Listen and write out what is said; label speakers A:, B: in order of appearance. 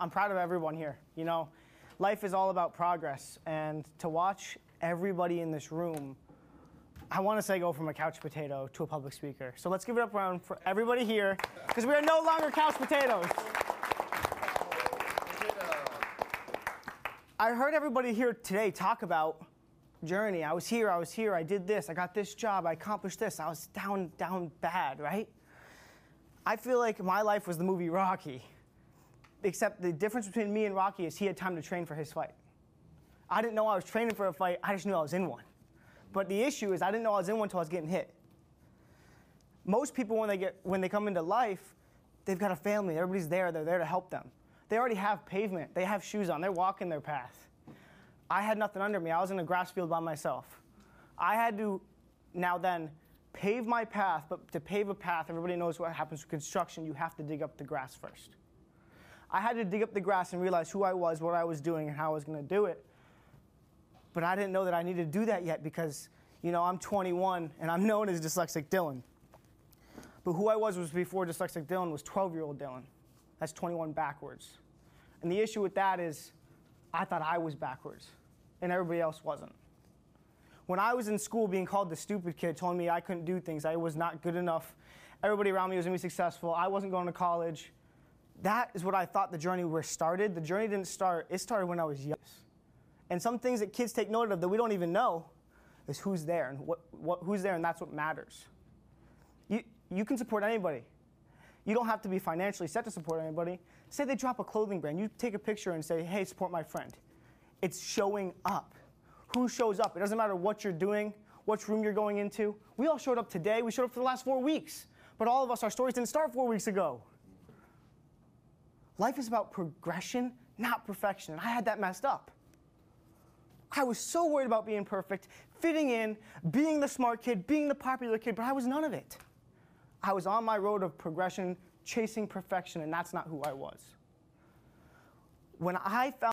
A: I'm proud of everyone here. You know, life is all about progress, and to watch everybody in this room, I want to say go from a couch potato to a public speaker. So let's give it up around for everybody here, because we are no longer couch potatoes. I heard everybody here today talk about journey. I was here, I was here, I did this, I got this job, I accomplished this. I was down, down bad, right? I feel like my life was the movie Rocky except the difference between me and Rocky is he had time to train for his fight. I didn't know I was training for a fight, I just knew I was in one. But the issue is I didn't know I was in one until I was getting hit. Most people when they get when they come into life, they've got a family, everybody's there, they're there to help them. They already have pavement, they have shoes on, they're walking their path. I had nothing under me. I was in a grass field by myself. I had to now then pave my path, but to pave a path, everybody knows what happens with construction, you have to dig up the grass first. I had to dig up the grass and realize who I was, what I was doing, and how I was going to do it. But I didn't know that I needed to do that yet because, you know, I'm 21 and I'm known as Dyslexic Dylan. But who I was was before Dyslexic Dylan was 12 year old Dylan. That's 21 backwards. And the issue with that is I thought I was backwards and everybody else wasn't. When I was in school being called the stupid kid, telling me I couldn't do things, I was not good enough, everybody around me was going to be successful, I wasn't going to college, that is what I thought the journey where started. The journey didn't start, it started when I was young. And some things that kids take note of that we don't even know is who's there and what, what, who's there, and that's what matters. You, you can support anybody. You don't have to be financially set to support anybody. Say they drop a clothing brand, you take a picture and say, hey, support my friend. It's showing up. Who shows up? It doesn't matter what you're doing, which room you're going into. We all showed up today, we showed up for the last four weeks. But all of us, our stories didn't start four weeks ago. Life is about progression, not perfection. And I had that messed up. I was so worried about being perfect, fitting in, being the smart kid, being the popular kid, but I was none of it. I was on my road of progression, chasing perfection, and that's not who I was. When I found